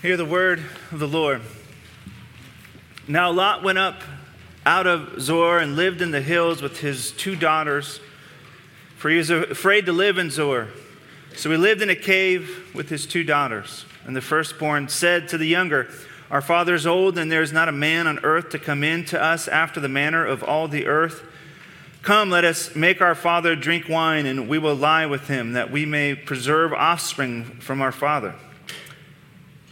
Hear the word of the Lord. Now Lot went up out of Zoar and lived in the hills with his two daughters, for he was afraid to live in Zoar. So he lived in a cave with his two daughters. And the firstborn said to the younger, Our father is old, and there is not a man on earth to come in to us after the manner of all the earth. Come, let us make our father drink wine, and we will lie with him, that we may preserve offspring from our father.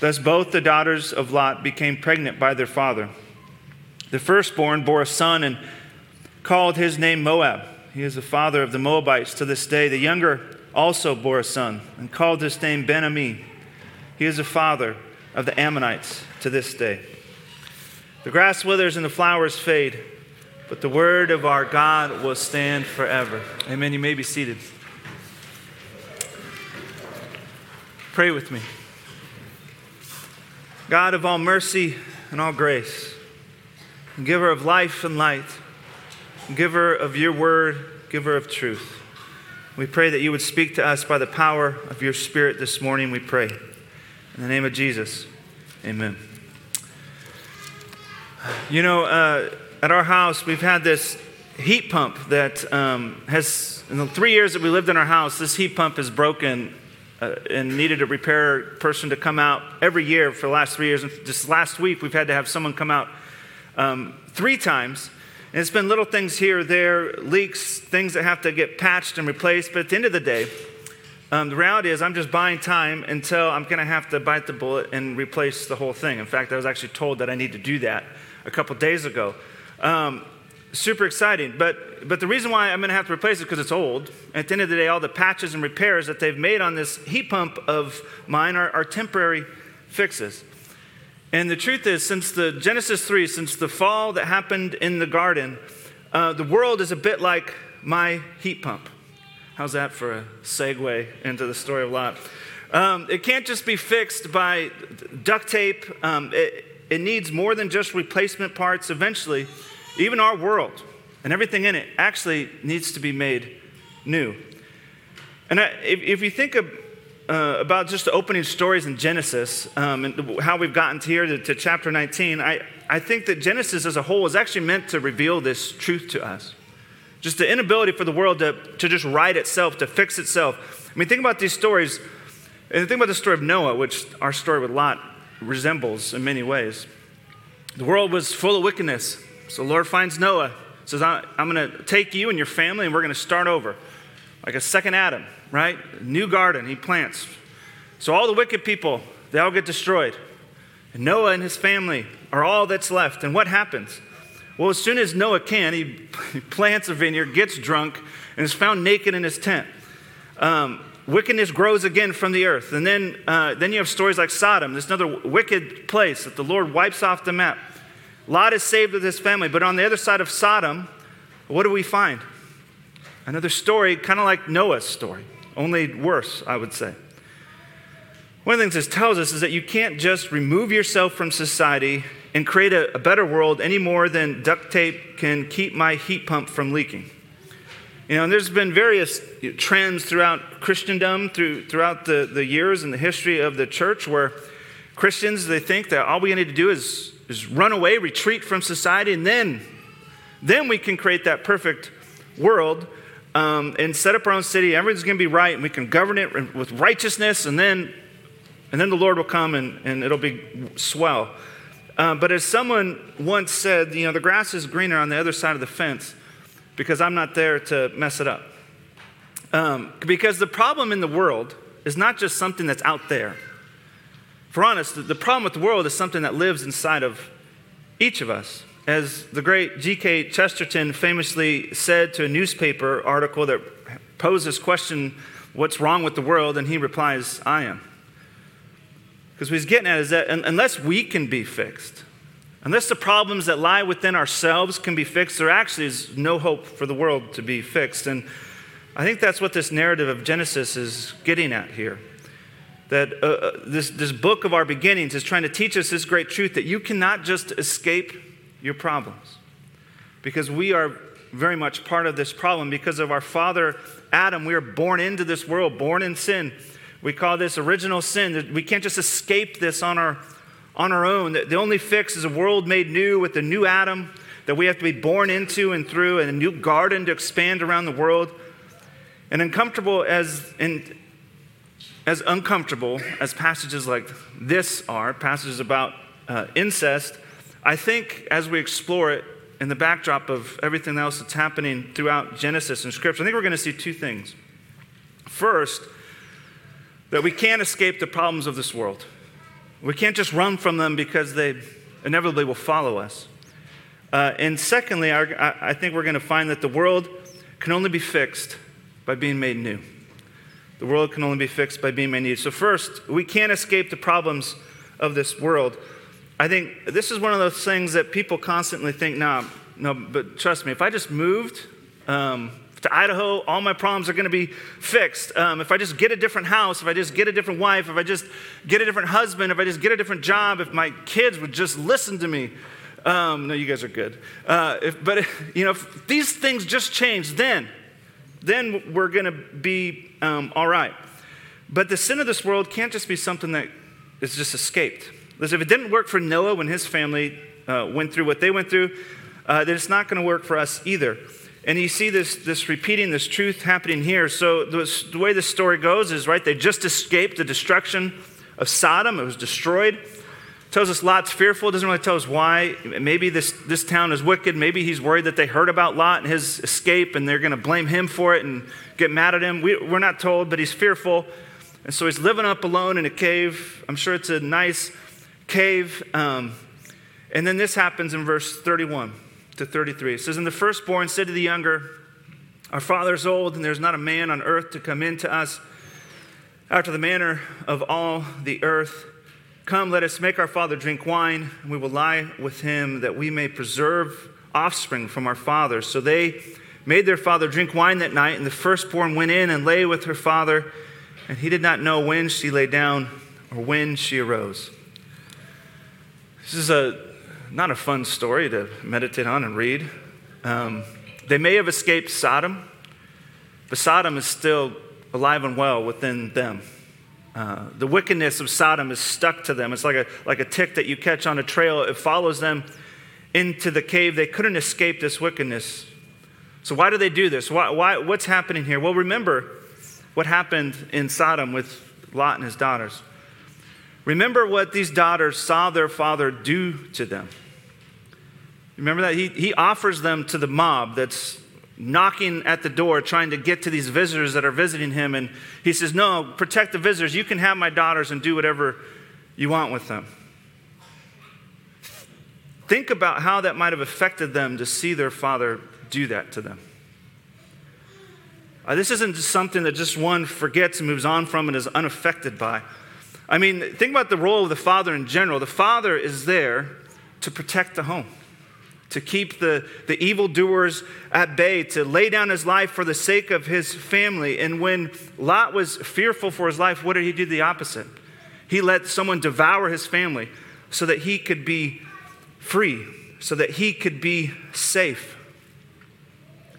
Thus both the daughters of Lot became pregnant by their father. The firstborn bore a son and called his name Moab. He is the father of the Moabites to this day. The younger also bore a son and called his name Ben-Ammi. He is the father of the Ammonites to this day. The grass withers and the flowers fade, but the word of our God will stand forever. Amen. You may be seated. Pray with me. God of all mercy and all grace, giver of life and light, giver of your word, giver of truth. We pray that you would speak to us by the power of your Spirit this morning, we pray. In the name of Jesus, amen. You know, uh, at our house, we've had this heat pump that um, has, in the three years that we lived in our house, this heat pump is broken uh, and needed a repair person to come out every year for the last three years. And just last week, we've had to have someone come out um, three times. And it's been little things here, there, leaks, things that have to get patched and replaced. But at the end of the day, um, the reality is I'm just buying time until I'm going to have to bite the bullet and replace the whole thing. In fact, I was actually told that I need to do that a couple days ago. Um, super exciting. But, but the reason why I'm going to have to replace it because it's old. At the end of the day, all the patches and repairs that they've made on this heat pump of mine are, are temporary fixes. And the truth is, since the Genesis 3, since the fall that happened in the garden, uh, the world is a bit like my heat pump. How's that for a segue into the story of Lot? Um, it can't just be fixed by duct tape. Um, it, it needs more than just replacement parts. Eventually, even our world and everything in it actually needs to be made new. And I, if, if, you think of, uh, about just the opening stories in Genesis um, and how we've gotten to here to, to chapter 19, I, I think that Genesis as a whole is actually meant to reveal this truth to us. Just the inability for the world to, to just right itself, to fix itself. I mean, think about these stories. And think about the story of Noah, which our story with Lot resembles in many ways. The world was full of wickedness. So the Lord finds Noah, says, I'm going to take you and your family, and we're going to start over. Like a second Adam, right? New garden he plants. So all the wicked people, they all get destroyed. And Noah and his family are all that's left. And what happens? Well, as soon as Noah can, he plants a vineyard, gets drunk, and is found naked in his tent. Um, wickedness grows again from the earth. And then, uh, then you have stories like Sodom, this another wicked place that the Lord wipes off the map. Lot is saved with his family, but on the other side of Sodom, what do we find? Another story, kind of like Noah's story, only worse, I would say. One of the things this tells us is that you can't just remove yourself from society and create a, a better world any more than duct tape can keep my heat pump from leaking. You know, and there's been various trends throughout Christendom, through, throughout the, the years and the history of the church, where Christians, they think that all we need to do is is run away, retreat from society, and then, then we can create that perfect world um, and set up our own city. Everything's going to be right, and we can govern it with righteousness, and then, and then the Lord will come and, and it'll be swell. Uh, but as someone once said, you know, the grass is greener on the other side of the fence because I'm not there to mess it up. Um, because the problem in the world is not just something that's out there. For the problem with the world is something that lives inside of each of us. As the great G.K. Chesterton famously said to a newspaper article that posed this question, What's wrong with the world? And he replies, I am. Because what he's getting at is that unless we can be fixed, unless the problems that lie within ourselves can be fixed, there actually is no hope for the world to be fixed. And I think that's what this narrative of Genesis is getting at here. That uh, uh this, this book of our beginnings is trying to teach us this great truth that you cannot just escape your problems. Because we are very much part of this problem. Because of our father Adam, we are born into this world, born in sin. We call this original sin. We can't just escape this on our, on our own. The only fix is a world made new with a new Adam that we have to be born into and through, and a new garden to expand around the world. And uncomfortable as and as uncomfortable as passages like this are, passages about uh, incest, I think as we explore it, in the backdrop of everything else that's happening throughout Genesis and Scripture, I think we're going to see two things. First, that we can't escape the problems of this world. We can't just run from them because they inevitably will follow us. Uh, and secondly, I, I think we're going to find that the world can only be fixed by being made new. The world can only be fixed by being made new. So, first, we can't escape the problems of this world. I think this is one of those things that people constantly think, no, no, but trust me, if I just moved um, to Idaho, all my problems are going to be fixed. Um, if I just get a different house, if I just get a different wife, if I just get a different husband, if I just get a different job, if my kids would just listen to me. Um, no, you guys are good. Uh, if, but, you know, if these things just change, then, then we're going to be um, all right. But the sin of this world can't just be something that is just escaped. Listen, if it didn't work for Noah when his family uh, went through what they went through, uh, then it's not going to work for us either. And you see this, this repeating, this truth happening here. So the, the way the story goes is, right, they just escaped the destruction of Sodom. It was destroyed. Tells us Lot's fearful. Doesn't really tell us why. Maybe this, this town is wicked. Maybe he's worried that they heard about Lot and his escape and they're going to blame him for it and get mad at him. We, we're not told, but he's fearful. And so he's living up alone in a cave. I'm sure it's a nice cave. Um, and then this happens in verse 31 to 33. It says, And the firstborn said to the younger, Our father is old, and there's not a man on earth to come in to us after the manner of all the earth. Come, let us make our father drink wine, and we will lie with him that we may preserve offspring from our father. So they made their father drink wine that night, and the firstborn went in and lay with her father, and he did not know when she lay down or when she arose. This is a, not a fun story to meditate on and read. Um, they may have escaped Sodom, but Sodom is still alive and well within them. Uh, the wickedness of Sodom is stuck to them. It's like a, like a tick that you catch on a trail. It follows them into the cave. They couldn't escape this wickedness. So, why do they do this? Why, why, what's happening here? Well, remember what happened in Sodom with Lot and his daughters. Remember what these daughters saw their father do to them. Remember that? He, he offers them to the mob that's knocking at the door, trying to get to these visitors that are visiting him. And he says, No, protect the visitors. You can have my daughters and do whatever you want with them. Think about how that might have affected them to see their father do that to them. Uh, this isn't just something that just one forgets and moves on from and is unaffected by. I mean, think about the role of the father in general. The father is there to protect the home, to keep the, the evildoers at bay, to lay down his life for the sake of his family. And when Lot was fearful for his life, what did he do the opposite? He let someone devour his family so that he could be free, so that he could be safe.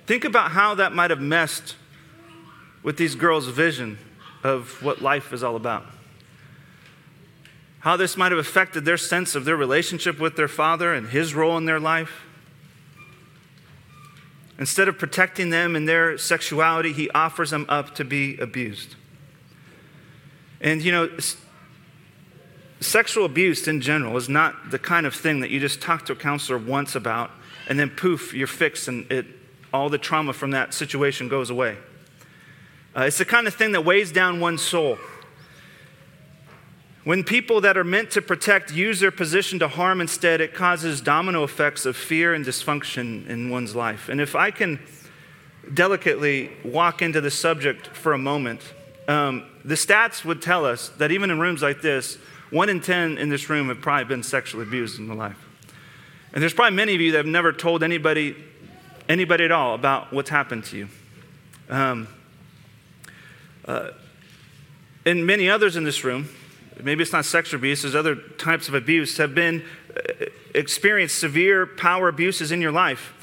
Think about how that might have messed with these girls' vision of what life is all about how this might have affected their sense of their relationship with their father and his role in their life. Instead of protecting them in their sexuality, he offers them up to be abused. And you know, sexual abuse in general is not the kind of thing that you just talk to a counselor once about and then poof, you're fixed and it, all the trauma from that situation goes away. Uh, it's the kind of thing that weighs down one's soul. When people that are meant to protect use their position to harm instead, it causes domino effects of fear and dysfunction in one's life. And if I can delicately walk into the subject for a moment, um, the stats would tell us that even in rooms like this, one in 10 in this room have probably been sexually abused in their life. And there's probably many of you that have never told anybody, anybody at all about what's happened to you. Um, uh, and many others in this room, maybe it's not sexual abuse, there's other types of abuse, have been uh, experienced severe power abuses in your life.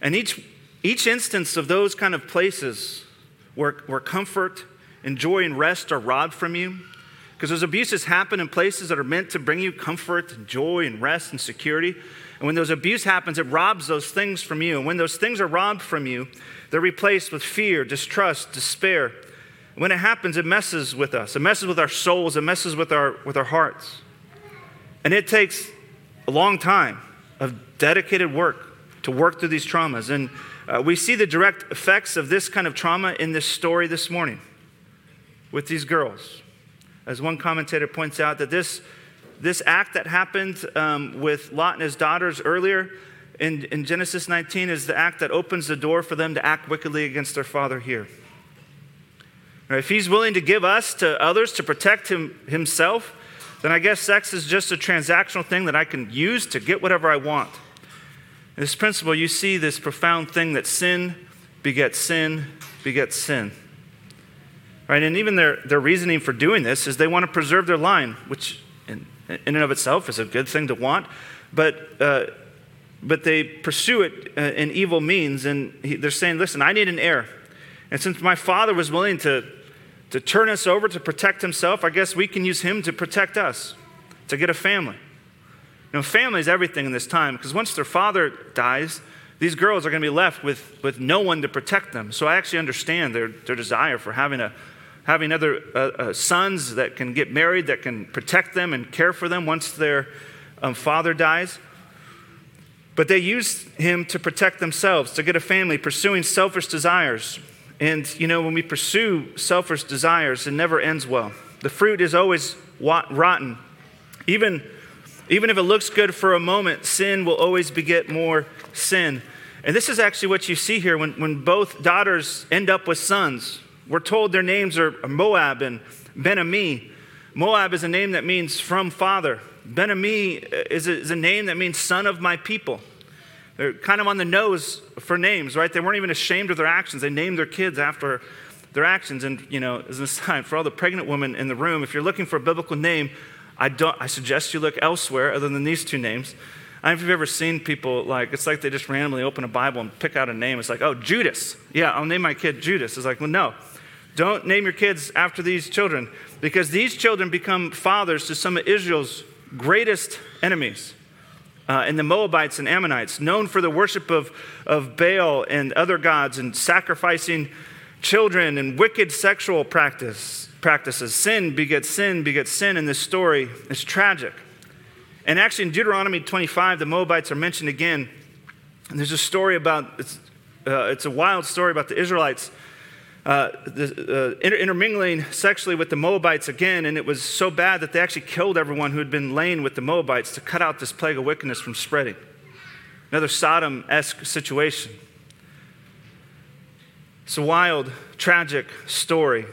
And each, each instance of those kind of places where, where comfort and joy and rest are robbed from you, because those abuses happen in places that are meant to bring you comfort and joy and rest and security. And when those abuse happens, it robs those things from you. And when those things are robbed from you, they're replaced with fear, distrust, despair. When it happens, it messes with us. It messes with our souls. It messes with our, with our hearts. And it takes a long time of dedicated work to work through these traumas. And uh, we see the direct effects of this kind of trauma in this story this morning with these girls. As one commentator points out, that this, this act that happened um, with Lot and his daughters earlier in, in Genesis 19 is the act that opens the door for them to act wickedly against their father here. If he's willing to give us to others to protect him, himself, then I guess sex is just a transactional thing that I can use to get whatever I want. In this principle, you see this profound thing that sin begets sin begets sin. Right? And even their, their reasoning for doing this is they want to preserve their line, which in, in and of itself is a good thing to want, but, uh, but they pursue it uh, in evil means. And he, they're saying, listen, I need an heir. And since my father was willing to, to turn us over to protect himself, I guess we can use him to protect us, to get a family. You know, family is everything in this time because once their father dies, these girls are going to be left with, with no one to protect them. So I actually understand their, their desire for having, a, having other uh, uh, sons that can get married, that can protect them and care for them once their um, father dies. But they use him to protect themselves, to get a family, pursuing selfish desires. And, you know, when we pursue selfish desires, it never ends well. The fruit is always rotten. Even even if it looks good for a moment, sin will always beget more sin. And this is actually what you see here when, when both daughters end up with sons. We're told their names are Moab and Ben-Ammi. Moab is a name that means from father. Ben-Ammi is is a name that means son of my people. They're kind of on the nose for names, right? They weren't even ashamed of their actions. They named their kids after their actions. And, you know, as an aside, for all the pregnant women in the room, if you're looking for a biblical name, I, don't, I suggest you look elsewhere other than these two names. I don't know if you've ever seen people like, it's like they just randomly open a Bible and pick out a name. It's like, oh, Judas. Yeah, I'll name my kid Judas. It's like, well, no. Don't name your kids after these children because these children become fathers to some of Israel's greatest enemies. Uh, and the Moabites and Ammonites, known for the worship of, of Baal and other gods and sacrificing children and wicked sexual practice practices. Sin begets sin, begets sin in this story. It's tragic. And actually, in Deuteronomy 25, the Moabites are mentioned again. And there's a story about, it's, uh, it's a wild story about the Israelites uh, uh, inter- intermingling sexually with the Moabites again. And it was so bad that they actually killed everyone who had been laying with the Moabites to cut out this plague of wickedness from spreading. Another Sodom esque situation. It's a wild, tragic story.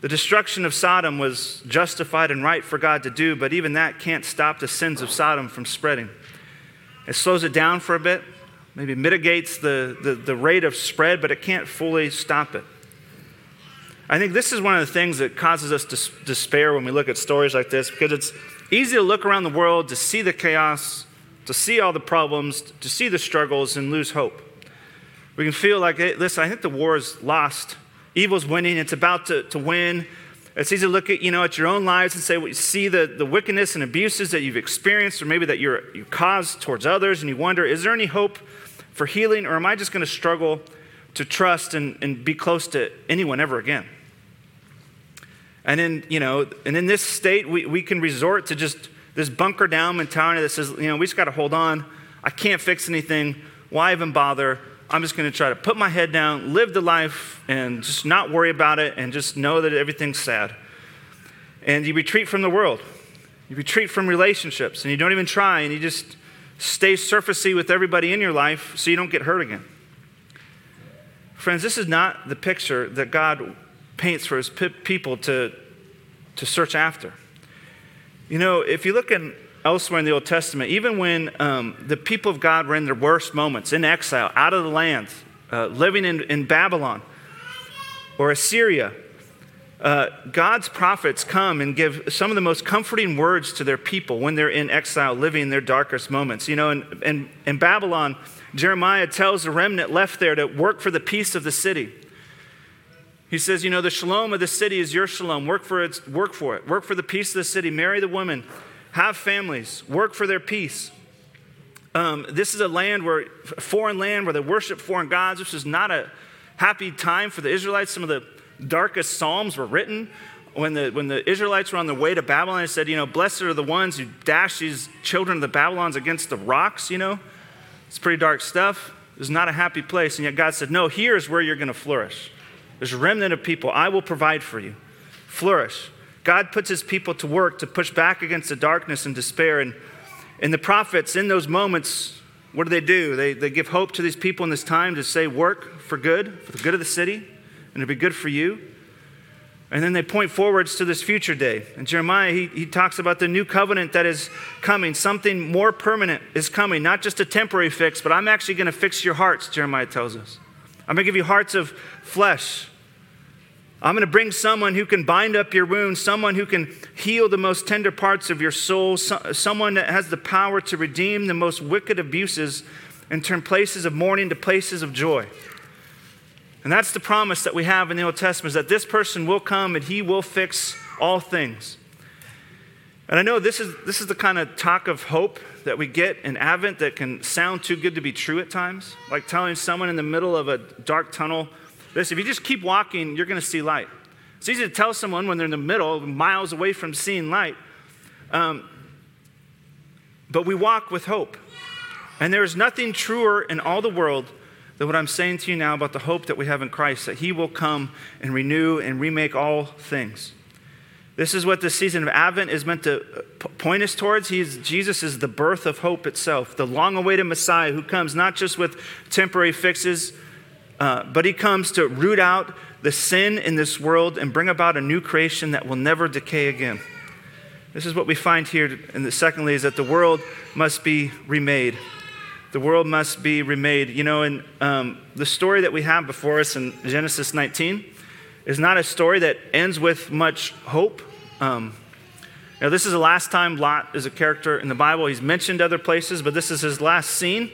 The destruction of Sodom was justified and right for God to do, but even that can't stop the sins of Sodom from spreading. It slows it down for a bit, maybe mitigates the, the, the rate of spread, but it can't fully stop it. I think this is one of the things that causes us to despair when we look at stories like this because it's easy to look around the world, to see the chaos, to see all the problems, to see the struggles, and lose hope. We can feel like, hey, listen, I think the war is lost evil's winning, it's about to, to win. It's easy to look at, you know, at your own lives and say, well, see the, the wickedness and abuses that you've experienced, or maybe that you're, you caused towards others, and you wonder, is there any hope for healing, or am I just going to struggle to trust and, and be close to anyone ever again? And in, you know, and in this state, we, we can resort to just this bunker down mentality that says, you know, we just got to hold on. I can't fix anything. Why even bother? I'm just going to try to put my head down, live the life, and just not worry about it, and just know that everything's sad. And you retreat from the world. You retreat from relationships, and you don't even try, and you just stay surfacey with everybody in your life so you don't get hurt again. Friends, this is not the picture that God paints for his people to, to search after. You know, if you look in elsewhere in the Old Testament, even when um, the people of God were in their worst moments, in exile, out of the land, uh, living in, in Babylon or Assyria, uh, God's prophets come and give some of the most comforting words to their people when they're in exile, living their darkest moments. You know, in, in, in Babylon, Jeremiah tells the remnant left there to work for the peace of the city. He says, You know, the shalom of the city is your shalom. Work for it. Work for it. Work for the peace of the city. Marry the women. Have families. Work for their peace. Um, this is a land where, foreign land, where they worship foreign gods. This is not a happy time for the Israelites. Some of the darkest psalms were written when the, when the Israelites were on the way to Babylon. It said, You know, blessed are the ones who dash these children of the Babylons against the rocks, you know. It's pretty dark stuff. It's not a happy place. And yet God said, No, here's where you're going to flourish. There's a remnant of people. I will provide for you. Flourish. God puts his people to work to push back against the darkness and despair. And, and the prophets, in those moments, what do they do? They, they give hope to these people in this time to say, work for good, for the good of the city, and it'll be good for you. And then they point forwards to this future day. And Jeremiah, he, he talks about the new covenant that is coming. Something more permanent is coming, not just a temporary fix, but I'm actually going to fix your hearts, Jeremiah tells us. I'm going to give you hearts of flesh. I'm going to bring someone who can bind up your wounds, someone who can heal the most tender parts of your soul, so, someone that has the power to redeem the most wicked abuses and turn places of mourning to places of joy. And that's the promise that we have in the Old Testament is that this person will come and he will fix all things. And I know this is, this is the kind of talk of hope that we get in Advent that can sound too good to be true at times. Like telling someone in the middle of a dark tunnel, this, if you just keep walking, you're going to see light. It's easy to tell someone when they're in the middle, miles away from seeing light. Um, but we walk with hope. And there is nothing truer in all the world than what I'm saying to you now about the hope that we have in Christ, that He will come and renew and remake all things. This is what the season of Advent is meant to point us towards. He's, Jesus is the birth of hope itself, the long awaited Messiah who comes not just with temporary fixes, uh, but he comes to root out the sin in this world and bring about a new creation that will never decay again. This is what we find here. And the secondly, is that the world must be remade. The world must be remade. You know, and um, the story that we have before us in Genesis 19 is not a story that ends with much hope. Um, now, this is the last time Lot is a character in the Bible. He's mentioned other places, but this is his last scene.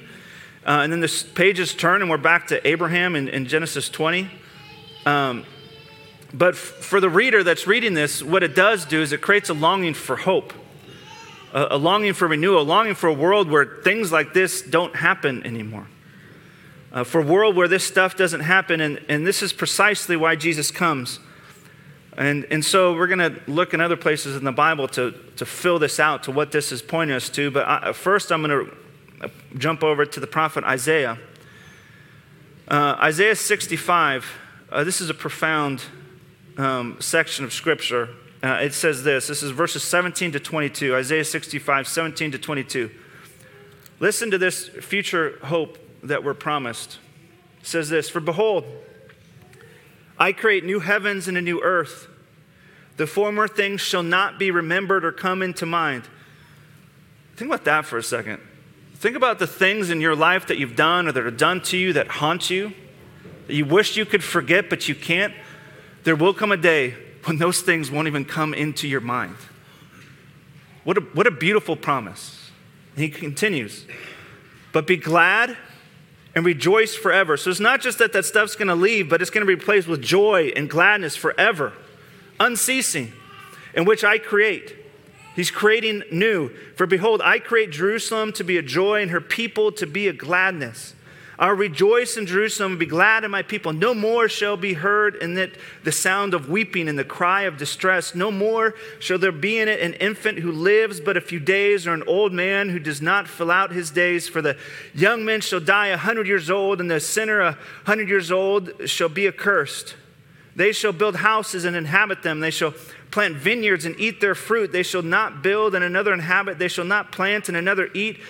Uh, and then the pages turn, and we're back to Abraham in, in Genesis 20. Um, but f- for the reader that's reading this, what it does do is it creates a longing for hope, a, longing for renewal, a longing for a world where things like this don't happen anymore. Uh, for a world where this stuff doesn't happen, and, and this is precisely why Jesus comes. And, and so we're going to look in other places in the Bible to, to fill this out, to what this is pointing us to. But I, first, I'm going to jump over to the prophet Isaiah. Uh, Isaiah 65, uh, this is a profound um, section of scripture. Uh, it says this this is verses 17 to 22, Isaiah 65, 17 to 22. Listen to this future hope that we're promised. It says this For behold, I create new heavens and a new earth. The former things shall not be remembered or come into mind. Think about that for a second. Think about the things in your life that you've done or that are done to you that haunt you, that you wish you could forget, but you can't. There will come a day when those things won't even come into your mind. What a, what a beautiful promise. He continues, but be glad and rejoice forever. So it's not just that that stuff's going to leave, but it's going to be replaced with joy and gladness forever, unceasing, in which I create. He's creating new. For behold, I create Jerusalem to be a joy and her people to be a gladness. I'll rejoice in Jerusalem and be glad in my people. No more shall be heard in it the sound of weeping and the cry of distress. No more shall there be in it an infant who lives but a few days, or an old man who does not fill out his days. For the young men shall die a hundred years old, and the sinner a hundred years old shall be accursed. They shall build houses and inhabit them. They shall plant vineyards and eat their fruit. They shall not build and another inhabit. They shall not plant and another eat.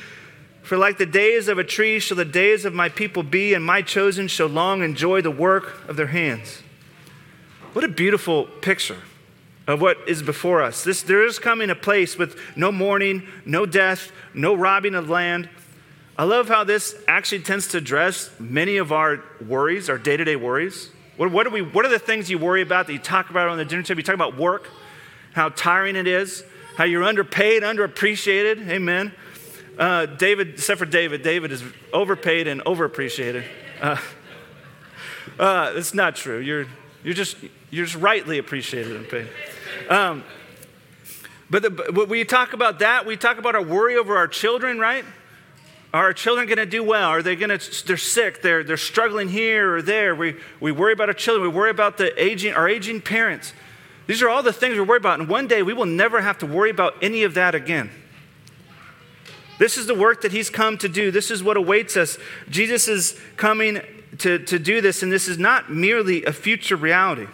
For like the days of a tree shall the days of my people be, and my chosen shall long enjoy the work of their hands. What a beautiful picture. of what is before us. This, there is coming a place with no mourning, no death, no robbing of land. I love how this actually tends to address many of our worries, our day to day worries. What, what, are we, what are the things you worry about that you talk about on the dinner table? You talk about work, how tiring it is, how you're underpaid, underappreciated. Amen. Uh, David, except for David, David is overpaid and overappreciated. Uh, uh, it's not true. You're, you're, just, you're just rightly appreciated and paid. Um, but, the, but we talk about that. We talk about our worry over our children, right? Are our children going to do well? Are they going to, they're sick, they're, they're struggling here or there. We, we worry about our children. We worry about the aging, our aging parents. These are all the things we worry about. And one day we will never have to worry about any of that again. This is the work that he's come to do. This is what awaits us. Jesus is coming to, to do this, and this is not merely a future reality.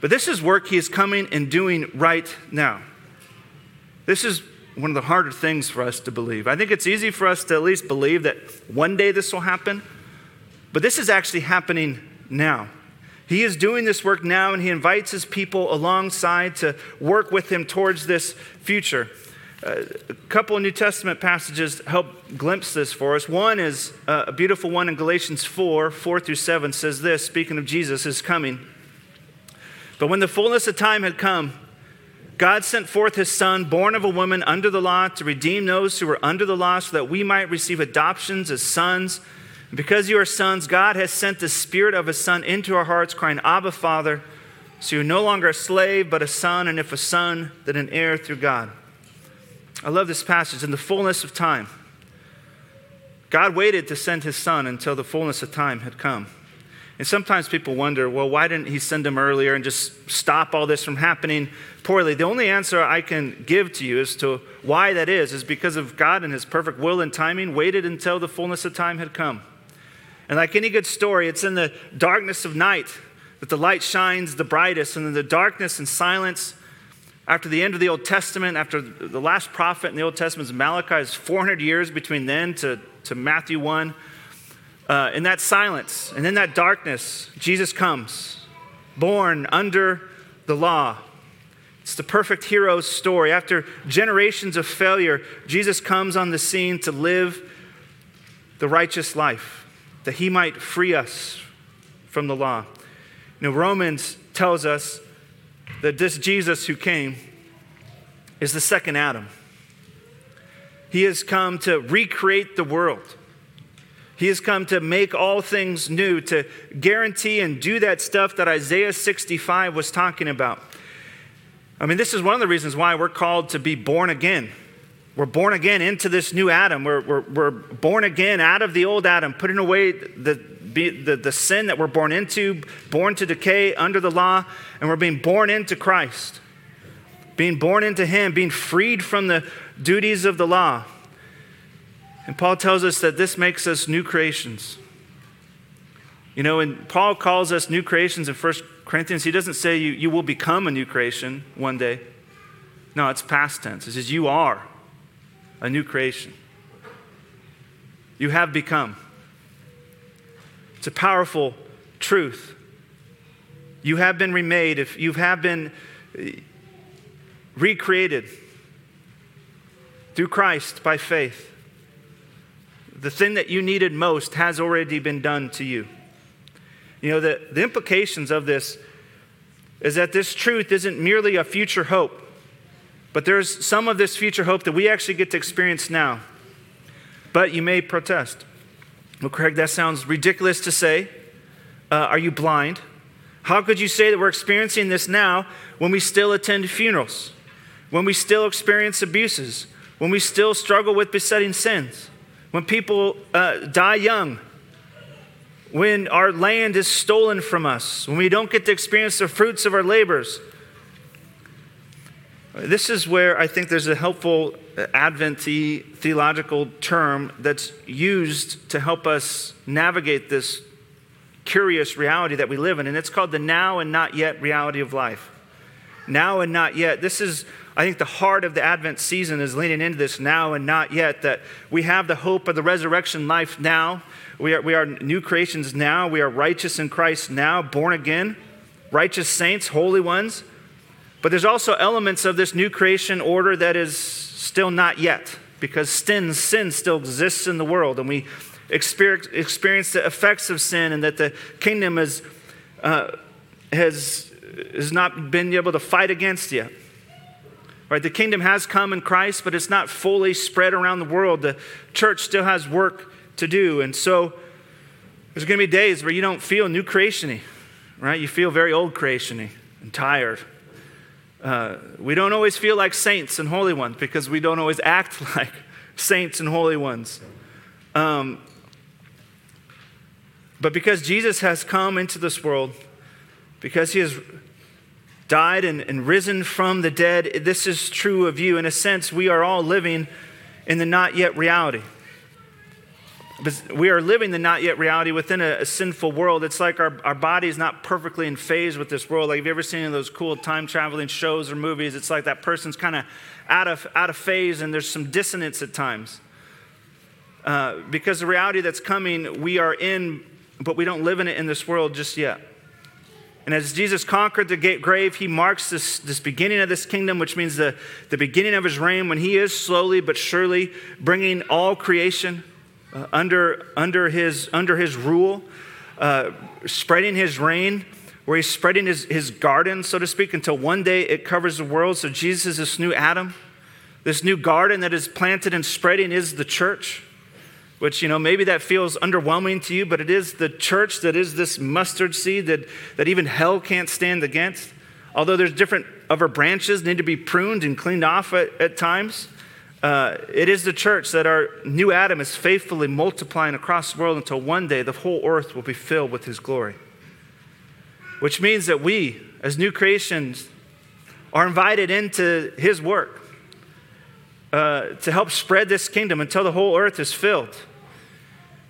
But this is work he is coming and doing right now. This is one of the harder things for us to believe. I think it's easy for us to at least believe that one day this will happen, but this is actually happening now. He is doing this work now, and he invites his people alongside to work with him towards this future. A couple of New Testament passages help glimpse this for us. One is uh, a beautiful one in Galatians 4 4 through 7 says this, speaking of Jesus, is coming. But when the fullness of time had come, God sent forth his Son, born of a woman under the law, to redeem those who were under the law, so that we might receive adoptions as sons. And because you are sons, God has sent the Spirit of his Son into our hearts, crying, Abba, Father. So you're no longer a slave, but a son, and if a son, then an heir through God. I love this passage. In the fullness of time, God waited to send his Son until the fullness of time had come. And sometimes people wonder, well, why didn't he send him earlier and just stop all this from happening poorly? The only answer I can give to you as to why that is, is because of God and his perfect will and timing waited until the fullness of time had come. And like any good story, it's in the darkness of night that the light shines the brightest, and in the darkness and silence, after the end of the Old Testament, after the last prophet in the Old Testament is Malachi, is 400 years between then to, to Matthew 1 uh, in that silence and in that darkness, Jesus comes, born under the law. It's the perfect hero's story. After generations of failure, Jesus comes on the scene to live the righteous life, that he might free us from the law. Know, Romans tells us that this Jesus who came is the second Adam. He has come to recreate the world. He has come to make all things new, to guarantee and do that stuff that Isaiah 65 was talking about. I mean, this is one of the reasons why we're called to be born again. We're born again into this new Adam. We're, we're, we're born again out of the old Adam, putting away the, the, the sin that we're born into, born to decay under the law, and we're being born into Christ. Being born into Him, being freed from the duties of the law. And Paul tells us that this makes us new creations. You know, and Paul calls us new creations in 1 Corinthians, he doesn't say you, you will become a new creation one day. No, it's past tense. It says you are a new creation. You have become. It's a powerful truth. You have been remade, if you have been uh, recreated through Christ by faith the thing that you needed most has already been done to you. You know, the, the implications of this is that this truth isn't merely a future hope, but there's some of this future hope that we actually get to experience now. But you may protest. Well, Craig, that sounds ridiculous to say. Uh, are you blind? How could you say that we're experiencing this now when we still attend funerals, when we still experience abuses, when we still struggle with besetting sins? when people uh, die young, when our land is stolen from us, when we don't get to experience the fruits of our labors. This is where I think there's a helpful Advent theological term that's used to help us navigate this curious reality that we live in, and it's called the now and not yet reality of life. Now and not yet. This is I think the heart of the Advent season is leaning into this now and not yet, that we have the hope of the resurrection life now. We are, we are new creations now. We are righteous in Christ now, born again, righteous saints, holy ones. But there's also elements of this new creation order that is still not yet, because sin, sin still exists in the world, and we experience, the effects of sin, and that the kingdom is, uh, has, has not been able to fight against yet. Right? The kingdom has come in Christ, but it's not fully spread around the world. The church still has work to do. And so there's going to be days where you don't feel new creationy, right? You feel very old creationy and tired. Uh, we don't always feel like saints and holy ones because we don't always act like saints and holy ones. Um, but because Jesus has come into this world, because he has died and, and risen from the dead, this is true of you. In a sense, we are all living in the not yet reality. We are living the not yet reality within a, a, sinful world. It's like our, our body is not perfectly in phase with this world. Like, have you ever seen those cool time traveling shows or movies? It's like that person's kind of out of, out of phase and there's some dissonance at times. Uh, because the reality that's coming, we are in, but we don't live in it in this world just yet. And as Jesus conquered the grave, he marks this, this beginning of this kingdom, which means the, the beginning of his reign when he is slowly but surely bringing all creation uh, under, under, his, under his rule, uh, spreading his reign, where he's spreading his, his garden, so to speak, until one day it covers the world. So Jesus is this new Adam. This new garden that is planted and spreading is the church which, you know, maybe that feels underwhelming to you, but it is the church that is this mustard seed that, that even hell can't stand against. Although there's different other branches need to be pruned and cleaned off at, at times, uh, it is the church that our new Adam is faithfully multiplying across the world until one day the whole earth will be filled with his glory. Which means that we, as new creations, are invited into his work uh, to help spread this kingdom until the whole earth is filled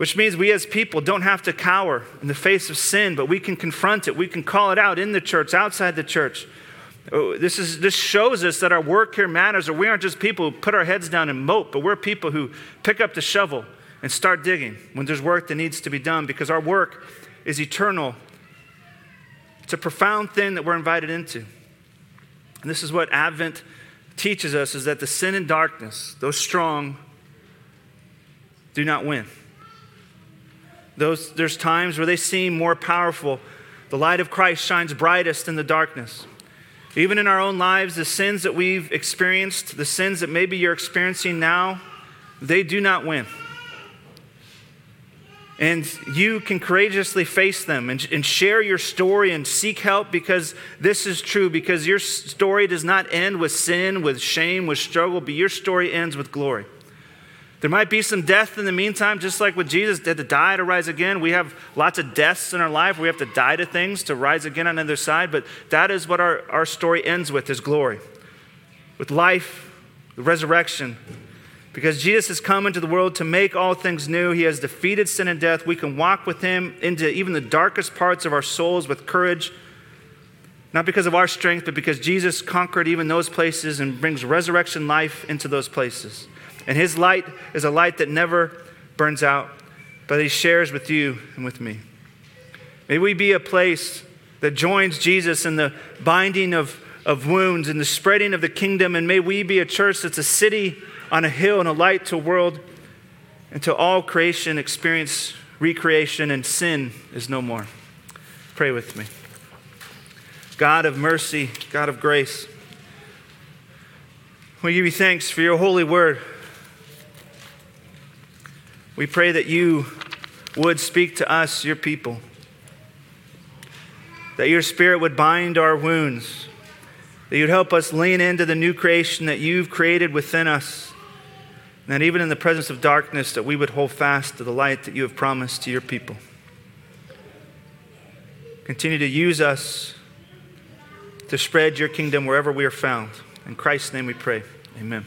which means we as people don't have to cower in the face of sin, but we can confront it. We can call it out in the church, outside the church. Oh, this, is, this shows us that our work here matters, or we aren't just people who put our heads down and mope, but we're people who pick up the shovel and start digging when there's work that needs to be done because our work is eternal. It's a profound thing that we're invited into. And this is what Advent teaches us is that the sin and darkness, those strong, do not win. Those, there's times where they seem more powerful. The light of Christ shines brightest in the darkness. Even in our own lives, the sins that we've experienced, the sins that maybe you're experiencing now, they do not win. And you can courageously face them and, and, share your story and seek help because this is true, because your story does not end with sin, with shame, with struggle, but your story ends with glory. There might be some death in the meantime, just like with Jesus, did to die to rise again. We have lots of deaths in our life. We have to die to things to rise again on the other side. But that is what our, our story ends with is glory. With life, the resurrection. Because Jesus has come into the world to make all things new. He has defeated sin and death. We can walk with him into even the darkest parts of our souls with courage. Not because of our strength, but because Jesus conquered even those places and brings resurrection life into those places. And his light is a light that never burns out, but he shares with you and with me. May we be a place that joins Jesus in the binding of, of wounds and the spreading of the kingdom. And may we be a church that's a city on a hill and a light to world until all creation experience recreation and sin is no more. Pray with me. God of mercy, God of grace, we give you thanks for your holy word. We pray that you would speak to us, your people, that your spirit would bind our wounds, that you'd help us lean into the new creation that you've created within us, and that even in the presence of darkness, that we would hold fast to the light that you have promised to your people. Continue to use us to spread your kingdom wherever we are found. In Christ's name we pray. Amen.